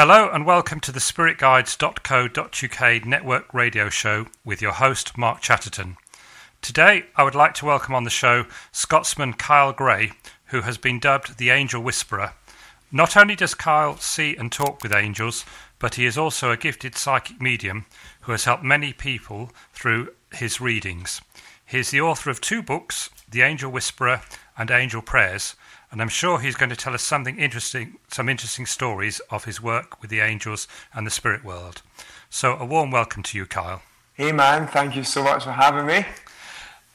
Hello and welcome to the spiritguides.co.uk network radio show with your host Mark Chatterton. Today I would like to welcome on the show Scotsman Kyle Gray, who has been dubbed the Angel Whisperer. Not only does Kyle see and talk with angels, but he is also a gifted psychic medium who has helped many people through his readings. He is the author of two books, The Angel Whisperer and Angel Prayers, and I'm sure he's going to tell us something interesting, some interesting stories of his work with the angels and the spirit world. So, a warm welcome to you, Kyle. Hey, man, thank you so much for having me.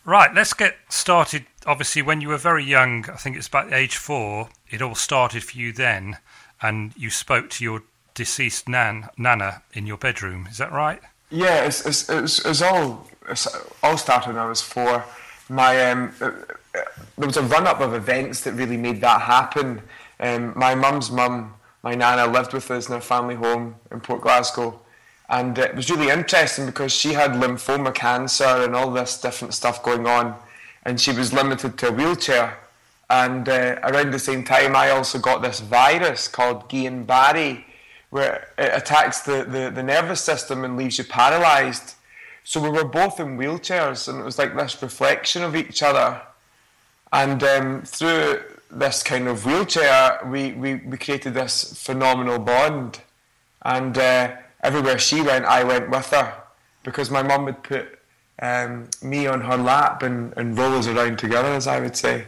Right, let's get started. Obviously, when you were very young, I think it's about age four, it all started for you then, and you spoke to your deceased nan, nana in your bedroom. Is that right? Yeah, it's, it's, it's, it's all it's all started when I was four. My um, there was a run up of events that really made that happen. Um, my mum's mum, my nana, lived with us in our family home in Port Glasgow. And it was really interesting because she had lymphoma cancer and all this different stuff going on. And she was limited to a wheelchair. And uh, around the same time, I also got this virus called Guillain Barre, where it attacks the, the, the nervous system and leaves you paralyzed. So we were both in wheelchairs, and it was like this reflection of each other. And um, through this kind of wheelchair, we, we, we created this phenomenal bond. And uh, everywhere she went, I went with her because my mum would put um, me on her lap and, and roll us around together, as I would say.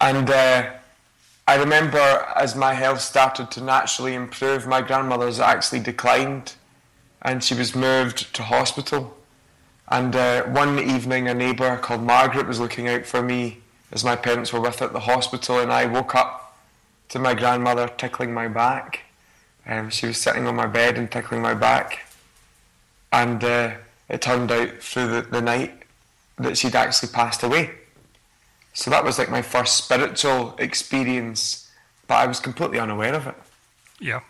And uh, I remember as my health started to naturally improve, my grandmother's actually declined and she was moved to hospital. And uh, one evening, a neighbour called Margaret was looking out for me as my parents were with at the hospital, and I woke up to my grandmother tickling my back. Um, she was sitting on my bed and tickling my back, and uh, it turned out through the, the night that she'd actually passed away. So that was like my first spiritual experience, but I was completely unaware of it. Yeah.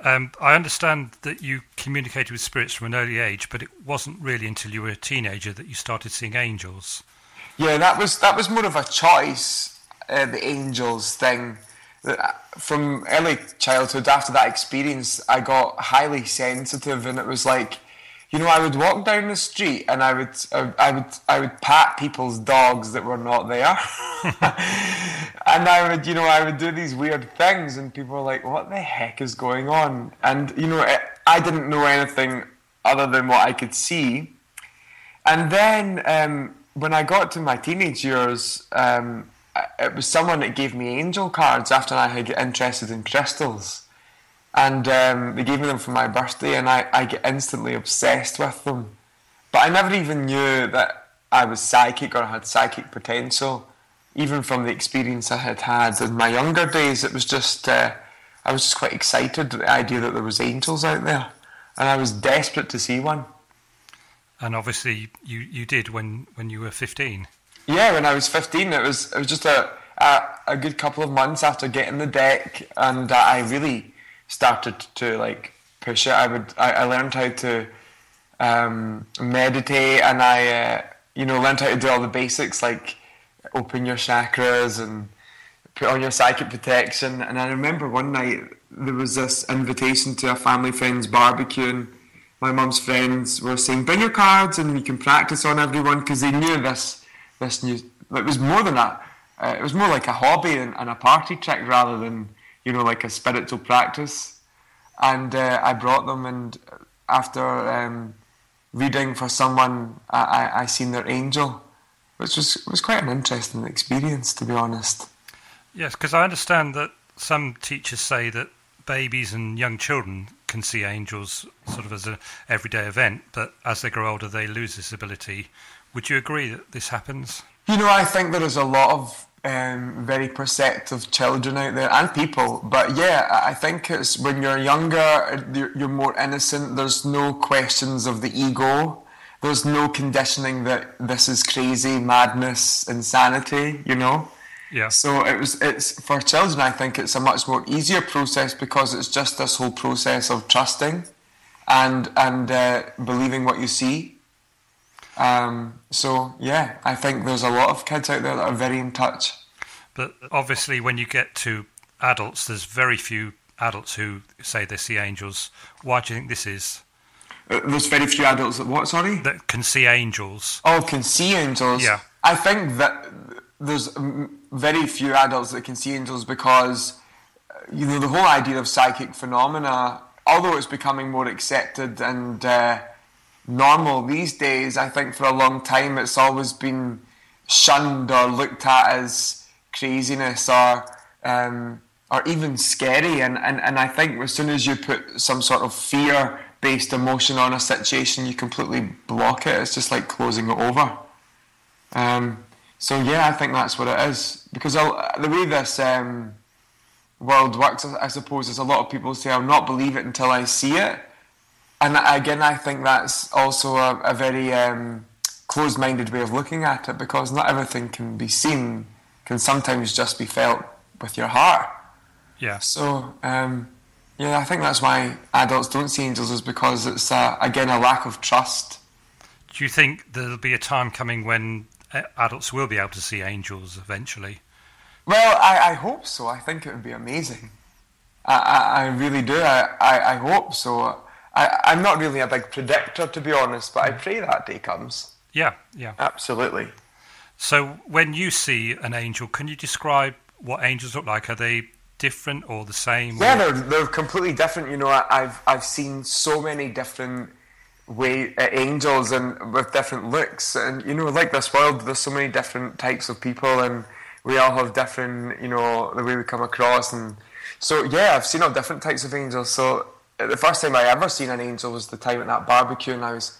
Um, I understand that you communicated with spirits from an early age, but it wasn't really until you were a teenager that you started seeing angels. Yeah, that was that was more of a choice, uh, the angels thing. Uh, from early childhood, after that experience, I got highly sensitive, and it was like, you know, I would walk down the street and I would, I would, I would pat people's dogs that were not there, and I would, you know, I would do these weird things, and people were like, "What the heck is going on?" And you know, I didn't know anything other than what I could see, and then. Um, when I got to my teenage years, um, it was someone that gave me angel cards after I had got interested in crystals. And um, they gave me them for my birthday, and I, I get instantly obsessed with them. But I never even knew that I was psychic or had psychic potential. Even from the experience I had had in my younger days, it was just, uh, I was just quite excited at the idea that there was angels out there. And I was desperate to see one and obviously you, you did when, when you were 15. Yeah, when I was 15, it was it was just a a, a good couple of months after getting the deck, and uh, I really started to like push it. I would I, I learned how to um, meditate, and I uh, you know learned how to do all the basics like open your chakras and put on your psychic protection. And I remember one night there was this invitation to a family friend's barbecue. And my mum's friends were saying, "Bring your cards and we can practice on everyone," because they knew this this new. It was more than that. Uh, it was more like a hobby and, and, a party trick rather than you know like a spiritual practice. And uh, I brought them, and after um, reading for someone, I, I, I seen their angel, which was was quite an interesting experience, to be honest. Yes, because I understand that some teachers say that babies and young children can see angels sort of as an everyday event, but as they grow older, they lose this ability. Would you agree that this happens? You know, I think there is a lot of um, very perceptive children out there and people, but yeah, I think it's when you're younger, you're more innocent. There's no questions of the ego. There's no conditioning that this is crazy, madness, insanity. You know. Yeah. So it was. It's for children. I think it's a much more easier process because it's just this whole process of trusting, and and uh, believing what you see. Um, so yeah, I think there's a lot of kids out there that are very in touch. But obviously, when you get to adults, there's very few adults who say they see angels. Why do you think this is? Uh, there's very few adults that what? Sorry. That can see angels. Oh, can see angels. Yeah. I think that there's very few adults that can see angels because you know the whole idea of psychic phenomena, although it's becoming more accepted and uh, normal these days, I think for a long time it's always been shunned or looked at as craziness or um, or even scary. And, and, and I think as soon as you put some sort of fear based emotion on a situation, you completely block it. It's just like closing it over. Um, so yeah, I think that's what it is. Because the way this um, world works, I suppose, is a lot of people say, "I'll not believe it until I see it." And again, I think that's also a, a very um, closed-minded way of looking at it, because not everything can be seen; can sometimes just be felt with your heart. Yeah. So, um, yeah, I think that's why adults don't see angels is because it's uh, again a lack of trust. Do you think there'll be a time coming when adults will be able to see angels eventually? Well, I, I hope so. I think it would be amazing. I, I, I really do. I, I, I hope so. I, I'm not really a big predictor, to be honest, but I mm. pray that day comes. Yeah, yeah. Absolutely. So, when you see an angel, can you describe what angels look like? Are they different or the same? Yeah, they're, they're completely different. You know, I've I've seen so many different way uh, angels and with different looks, and you know, like this world, there's so many different types of people, and we all have different, you know, the way we come across, and so yeah, I've seen all different types of angels. So uh, the first time I ever seen an angel was the time at that barbecue, and I was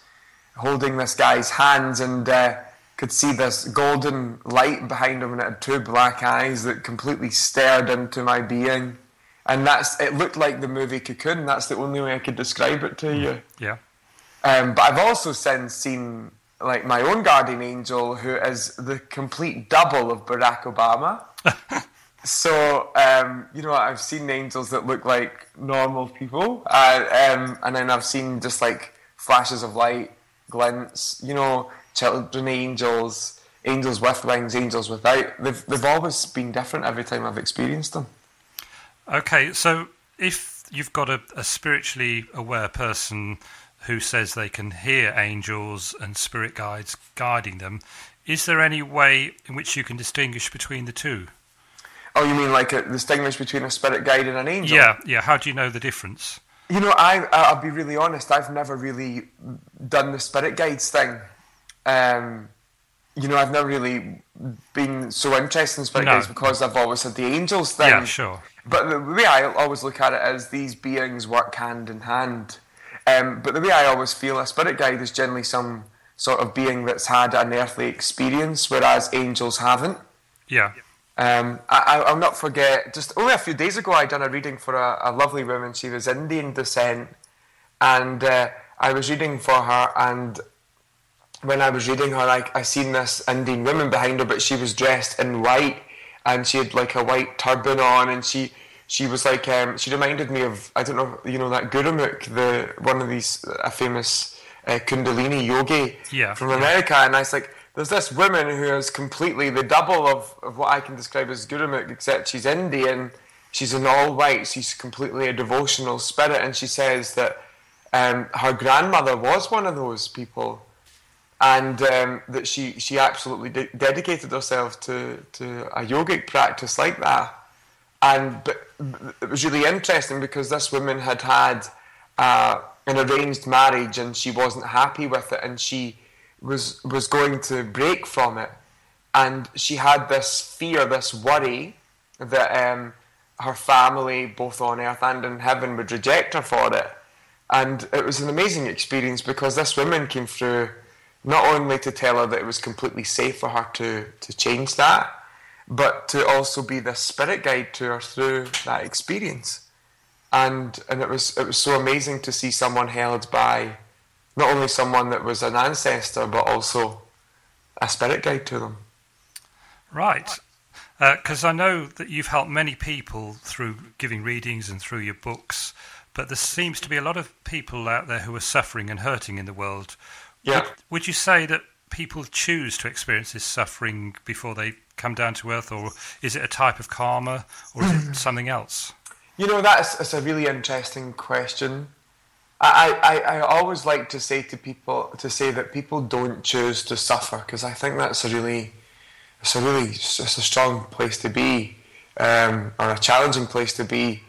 holding this guy's hands and. Uh, could see this golden light behind him and it had two black eyes that completely stared into my being. And that's it looked like the movie Cocoon. That's the only way I could describe it to you. Yeah. Um, but I've also since seen like my own guardian angel, who is the complete double of Barack Obama. so um, you know, I've seen angels that look like normal people, uh, um, and then I've seen just like flashes of light, glints. You know, children angels, angels with wings, angels without. They've they've always been different every time I've experienced them. Okay, so if you've got a, a spiritually aware person who says they can hear angels and spirit guides guiding them, is there any way in which you can distinguish between the two? Oh, you mean like a, distinguish between a spirit guide and an angel? Yeah, yeah. How do you know the difference? You know, I I'll be really honest. I've never really done the spirit guides thing. Um, you know, I've never really been so interested in spirit no. guides because I've always had the angels thing. Yeah, sure. But the way I always look at it is these beings work hand in hand. Um, but the way I always feel a spirit guide is generally some sort of being that's had an earthly experience, whereas angels haven't. Yeah. Um, I, will not forget, just only a few days ago, I'd done a reading for a, a lovely woman. She was Indian descent, and uh, I was reading for her, and when I was reading her, like I seen this Indian woman behind her, but she was dressed in white, and she had like a white turban on, and she she was like um, she reminded me of I don't know you know that Gurumukh, the one of these a famous uh, Kundalini yogi yeah, from America, and I was like. There's this woman who is completely the double of, of what I can describe as Gurumukh, except she's Indian. She's in all white. She's completely a devotional spirit, and she says that um, her grandmother was one of those people and um, that she she absolutely de- dedicated herself to to a yogic practice like that. And but it was really interesting because this woman had had uh, an arranged marriage and she wasn't happy with it, and she was was going to break from it, and she had this fear, this worry that um, her family, both on earth and in heaven, would reject her for it. And it was an amazing experience because this woman came through not only to tell her that it was completely safe for her to, to change that, but to also be the spirit guide to her through that experience. And and it was it was so amazing to see someone held by not only someone that was an ancestor, but also a spirit guide to them. Right. Because uh, I know that you've helped many people through giving readings and through your books, but there seems to be a lot of people out there who are suffering and hurting in the world yeah. Would, would you say that people choose to experience this suffering before they come down to earth, or is it a type of karma, or is it something else? You know, that's, that's a really interesting question. I, I, I always like to say to people to say that people don't choose to suffer because I think that's a really it's a really it's a strong place to be um, or a challenging place to be.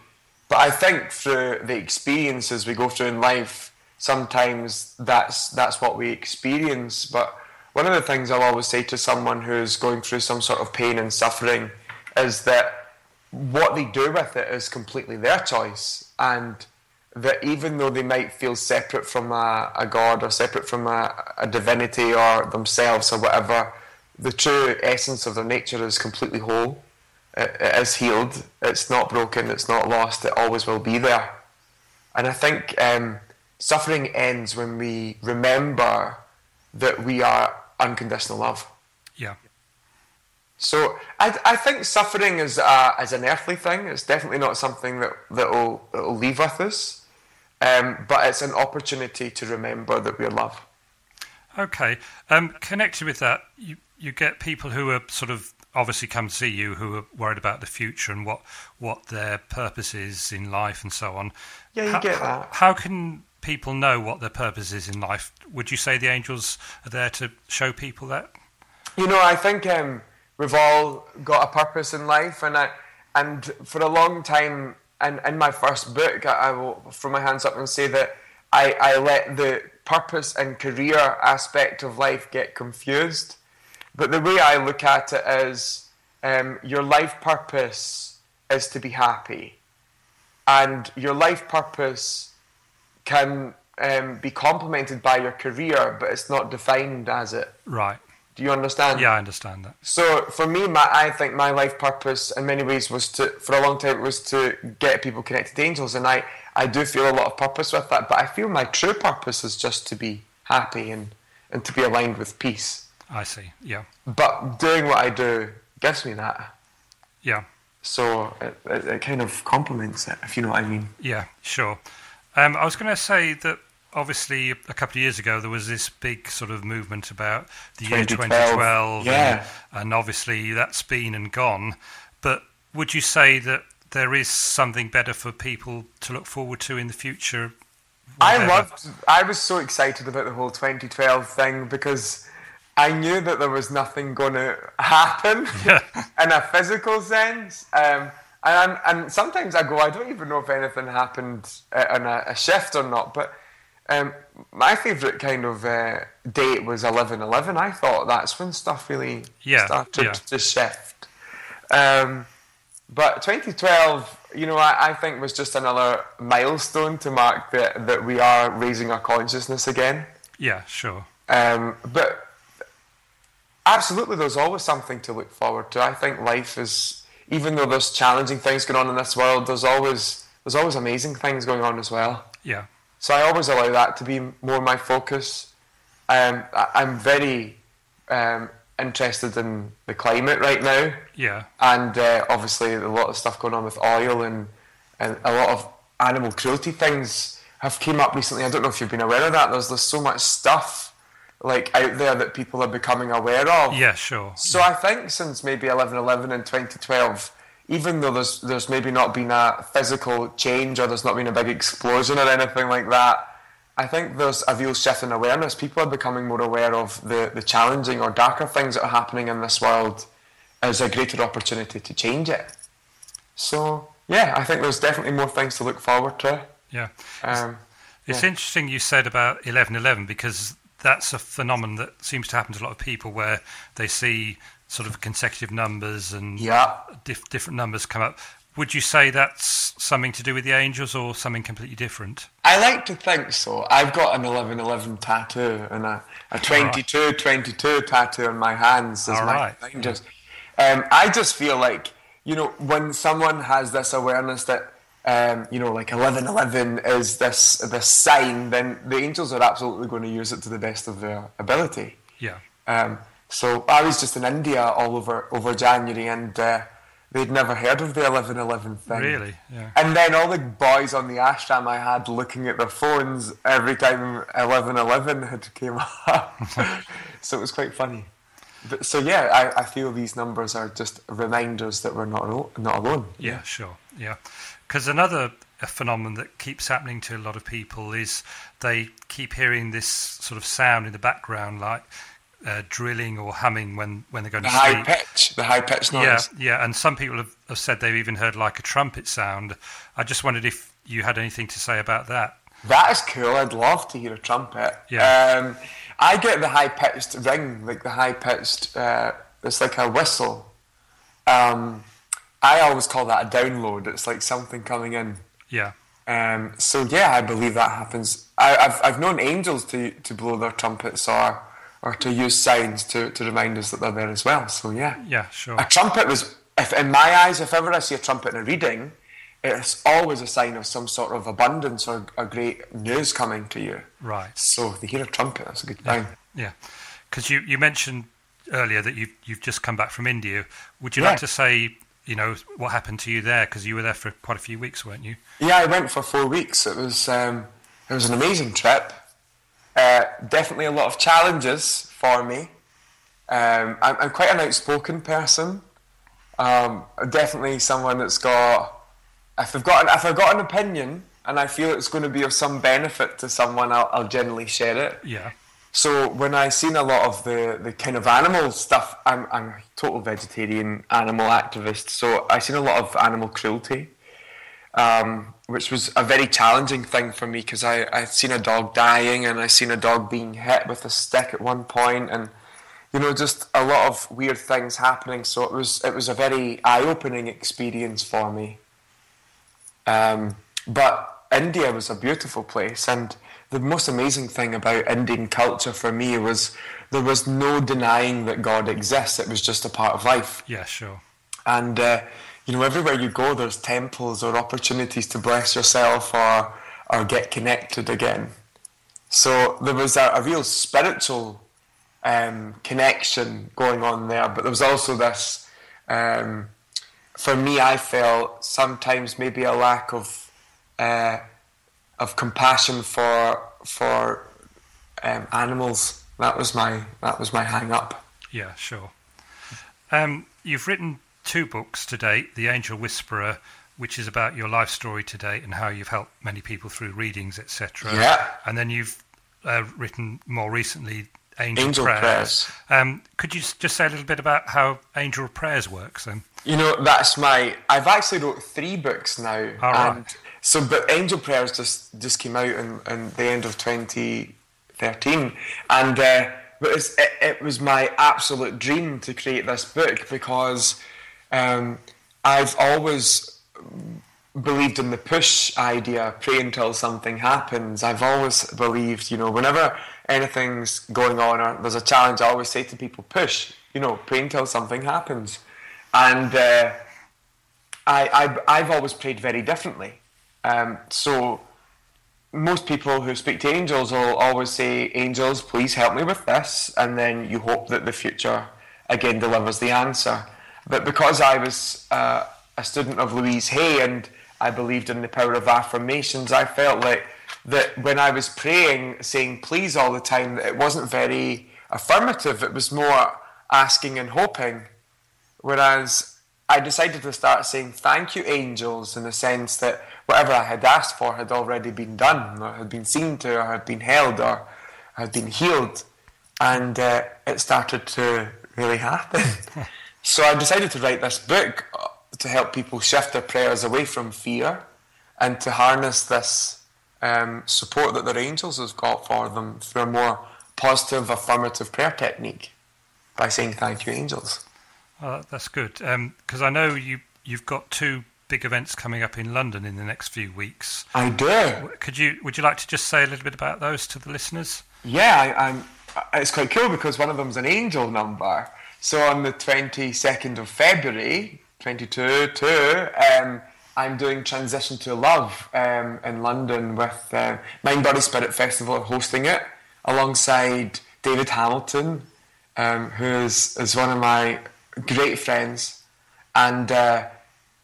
But I think through the experiences we go through in life, sometimes that's that's what we experience. But one of the things I'll always say to someone who's going through some sort of pain and suffering is that what they do with it is completely their choice and that even though they might feel separate from a, a god or separate from a, a, divinity or themselves or whatever, the true essence of their nature is completely whole. It, it is healed. It's not broken. It's not lost. It always will be there. And I think um, suffering ends when we remember that we are unconditional love. Yeah. So I, I think suffering is a, is an earthly thing. It's definitely not something that that will, leave with us. Um, but it's an opportunity to remember that we're love. Okay. Um, connected with that, you, you get people who are sort of obviously come to see you who are worried about the future and what, what their purpose is in life and so on. Yeah, you how, get that. How can people know what their purpose is in life? Would you say the angels are there to show people that? You know, I think um, we've all got a purpose in life, and I, and for a long time, and in my first book, I, I will throw my hands up and say that I, I let the purpose and career aspect of life get confused. But the way I look at it is um, your life purpose is to be happy. And your life purpose can um, be complemented by your career, but it's not defined as it. Right. Do you understand? Yeah, I understand that. So for me, my, I think my life purpose in many ways was to, for a long time, was to get people connected to angels, and I, I do feel a lot of purpose with that. But I feel my true purpose is just to be happy and, and to be aligned with peace. I see. Yeah. But doing what I do gives me that. Yeah. So it, it, it kind of complements it, if you know what I mean. Yeah, sure. Um, I was going to say that obviously a couple of years ago there was this big sort of movement about the 2012. year 2012 yeah. and, and, obviously that's been and gone but would you say that there is something better for people to look forward to in the future whatever? i loved i was so excited about the whole 2012 thing because I knew that there was nothing going to happen yeah. in a physical sense. Um, and, and sometimes I go, I don't even know if anything happened uh, on a, a shift or not. But um, my favourite kind of uh, date was 11 11. I thought that's when stuff really yeah, started yeah. to shift. Um, but 2012, you know, I, I, think was just another milestone to mark that, that we are raising our consciousness again. Yeah, sure. Um, but absolutely, there's always something to look forward to. I think life is, even though there's challenging things going on in this world, there's always there's always amazing things going on as well. Yeah. So I always allow that to be more my focus. Um, I, am very um, interested in the climate right now. Yeah. And uh, obviously a lot of stuff going on with oil and, and a lot of animal cruelty things have came up recently. I don't know if you've been aware of that. There's, there's so much stuff like out there that people are becoming aware of. Yeah, sure. So. I think since maybe 1111 and 2012, even though there's there's maybe not been a physical change or there's not been a big explosion or anything like that, I think there's a real shift in awareness. People are becoming more aware of the, the challenging or darker things that are happening in this world as a greater opportunity to change it. So yeah, I think there's definitely more things to look forward to. Yeah. Um, it's yeah. interesting you said about 1111 because that's a phenomenon that seems to happen to a lot of people where they see sort of consecutive numbers and yeah. diff- different numbers come up. Would you say that's something to do with the angels or something completely different? I like to think so. I've got an 1111 tattoo and a, a 22 right. 22 tattoo on my hands as All my right. angels. Um, I just feel like, you know, when someone has this awareness that, um, you know, like 1111 is this, this sign, then the angels are absolutely going to use it to the best of their ability. Yeah. Um, so I was just in India all over over January, and uh, they'd never heard of the eleven eleven thing. Really? Yeah. And then all the boys on the ashram I had looking at their phones every time eleven eleven had came up, so it was quite funny. but, so yeah, I, I feel these numbers are just reminders that we're not not alone. Yeah, sure. Yeah, because another phenomenon that keeps happening to a lot of people is they keep hearing this sort of sound in the background, like uh, drilling or humming when, when they're going to sleep. the high pitch, the high pitch noise. Yeah, yeah, and some people have, have said they've even heard like a trumpet sound. I just wondered if you had anything to say about that. That is cool. I'd love to hear a trumpet. Yeah. Um, I get the high pitched ring, like the high pitched. Uh, it's like a whistle. Um, I always call that a download. It's like something coming in. Yeah. Um, so yeah, I believe that happens. I, have I've known angels to, to blow their trumpets or or to use signs to, to remind us that they're there as well. So yeah. Yeah, sure. A trumpet was, if in my eyes, if ever I see a trumpet in a reading, it's always a sign of some sort of abundance or a great news coming to you. Right. So to hear a trumpet, that's a good thing. Yeah, because you, you mentioned earlier that you've you've just come back from India. Would you Yeah. like to say you know what happened to you there? Because you were there for quite a few weeks, weren't you? Yeah, I went for four weeks. It was um, it was an amazing trip. Uh, definitely a lot of challenges for me. Um, I'm, I'm quite an outspoken person. Um, definitely someone that's got if I've got an, if I've got an opinion and I feel it's going to be of some benefit to someone, I'll, I'll generally share it. Yeah. So when I seen a lot of the, the kind of animal stuff, I'm, I'm a total vegetarian animal activist. So I seen a lot of animal cruelty, um, which was a very challenging thing for me because I I seen a dog dying and I seen a dog being hit with a stick at one point and you know just a lot of weird things happening. So it was it was a very eye opening experience for me. Um, but India was a beautiful place, and the most amazing thing about Indian culture for me was there was no denying that God exists. It was just a part of life, Yeah, sure. and uh, you know everywhere you go, there's temples or opportunities to bless yourself or or get connected again. So there was a, a real spiritual um, connection going on there, but there was also this. Um, for me, I felt sometimes maybe a lack of uh, of compassion for for um, animals. That was my that was my hang up. Yeah, sure. Um, you've written two books to date The Angel Whisperer, which is about your life story to date and how you've helped many people through readings, etc. Yeah. And then you've uh, written more recently Angel, Angel Prayers. Prayers. Um, could you just say a little bit about how Angel Prayers works then? You know, that's my. I've actually wrote three books now, All right. So but Angel Prayers just just came out in, in the end of 2013, and uh, but it, it was my absolute dream to create this book because um, I've always believed in the push idea, pray until something happens. I've always believed, you know, whenever anything's going on or there's a challenge, I always say to people, push, you know, pray until something happens. And uh, I, I, I've always prayed very differently. Um, so most people who speak to angels will always say, Angels, please help me with this. And then you hope that the future again delivers the answer. But because I was uh, a student of Louise Hay and I believed in the power of affirmations, I felt like that when I was praying, saying please all the time, that it wasn't very affirmative. It was more asking and hoping. Whereas I decided to start saying thank you, angels, in the sense that whatever I had asked for had already been done, or had been seen to, or had been held, or had been healed. And uh, it started to really happen. so I decided to write this book uh, to help people shift their prayers away from fear and to harness this um, support that their angels have got for them through a more positive, affirmative prayer technique by saying thank you, angels. Oh, that's good because I know you you've got two big events coming up in London in the next few weeks. I do. Could you would you like to just say a little bit about those to the listeners? Yeah, I, I'm. It's quite cool because one of them's an angel number. So on the 22nd of February, 22, two, um, I'm doing Transition to Love um, in London with uh, Mind Body Spirit Festival hosting it alongside David Hamilton, um, who is, is one of my great friends. And uh,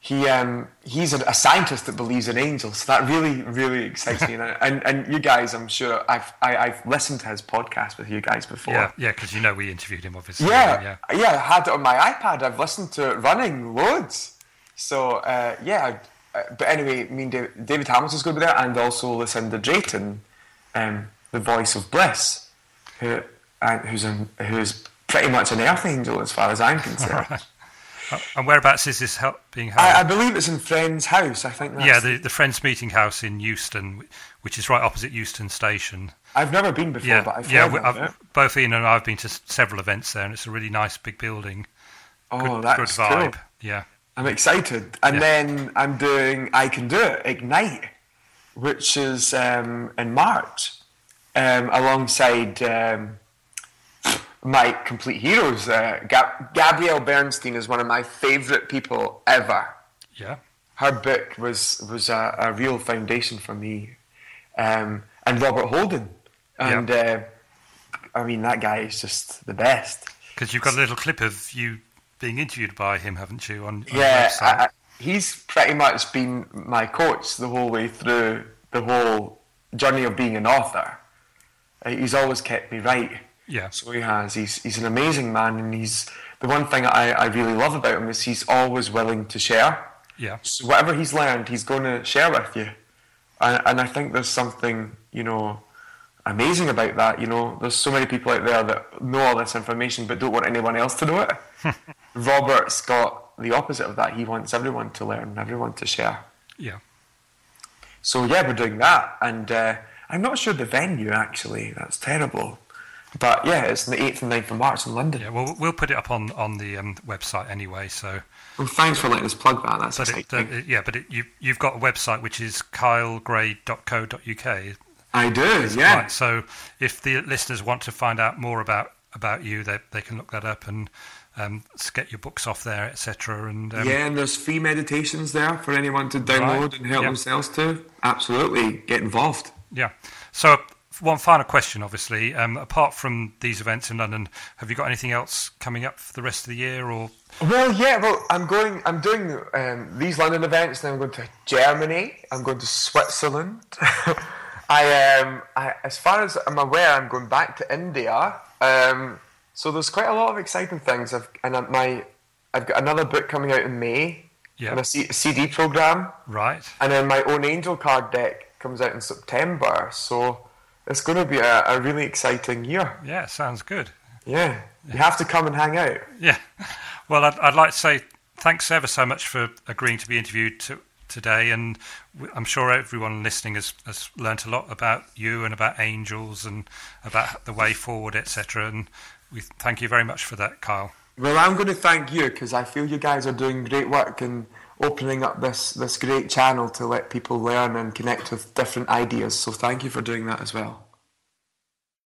he um, he's a, scientist that believes in angels. So that really really excites me. And, and and you guys, I'm sure I've I, have i have listened to his podcast with you guys before. Yeah, yeah, because you know we interviewed him obviously. Yeah, yeah, yeah. I had it on my iPad. I've listened to it running loads. So uh, yeah, uh, but anyway, I mean David, David Hamilton's going to be there, and also Lucinda Drayton, um, the voice of Bliss, who uh, who's who's pretty much an earth angel as far as I'm concerned. Uh, and whereabouts is this help being held? I, I, believe it's in Friends House. I think. yeah, the, the Friends Meeting House in Euston, which is right opposite Euston Station. I've never been before, yeah, but I've yeah, I've, both Ian and I have been to several events there, and it's a really nice big building. Oh, good, that's good vibe. Cool. Yeah, I'm excited. And yeah. then I'm doing I Can Do It Ignite, which is um, in March, um, alongside. Um, my complete heroes. Uh, Gab- Gabrielle Bernstein is one of my favourite people ever. Yeah. Her book was was a, a real foundation for me, um, and Robert Holden, and yeah. uh, I mean that guy is just the best. Because you've got a little clip of you being interviewed by him, haven't you? On, on yeah, I, I, he's pretty much been my coach the whole way through the whole journey of being an author. Uh, he's always kept me right. Yeah. So he has. He's he's an amazing man, and he's the one thing I, I really love about him is he's always willing to share. Yeah. So whatever he's learned, he's going to share with you, and and I think there's something you know amazing about that. You know, there's so many people out there that know all this information but don't want anyone else to know it. Robert's got the opposite of that. He wants everyone to learn, everyone to share. Yeah. So yeah, we're doing that, and uh, I'm not sure the venue actually. That's terrible. But yeah, it's the 8th and 9th of March in London. Yeah, well, we'll put it up on, on the um, website anyway. So, well, thanks for letting us plug that. That's but. It, uh, yeah, but it, you, you've got a website which is kylegray.co.uk. I do, yeah. Right, so if the listeners want to find out more about, about you, they, they can look that up and um, get your books off there, etc. And um, yeah, and there's free meditations there for anyone to download right. and help yep. themselves to. Absolutely, get involved. Yeah. So one final question, obviously. Um, apart from these events in London, have you got anything else coming up for the rest of the year, or? Well, yeah. Well, I'm going. I'm doing um, these London events. Then I'm going to Germany. I'm going to Switzerland. I, um, I, as far as I'm aware, I'm going back to India. Um, so there's quite a lot of exciting things. I've, and my, I've got another book coming out in May. Yeah. And a, C, a CD program. Right. And then my own angel card deck comes out in September. So it's going to be a, a really exciting year. Yeah, sounds good. Yeah, you have to come and hang out. Yeah. Well, I'd, I'd like to say thanks ever so much for agreeing to be interviewed to, today. And I'm sure everyone listening has, has learnt a lot about you and about angels and about the way forward, etc. And we thank you very much for that, Kyle. Well, I'm going to thank you because I feel you guys are doing great work and opening up this, this great channel to let people learn and connect with different ideas. So thank you for doing that as well.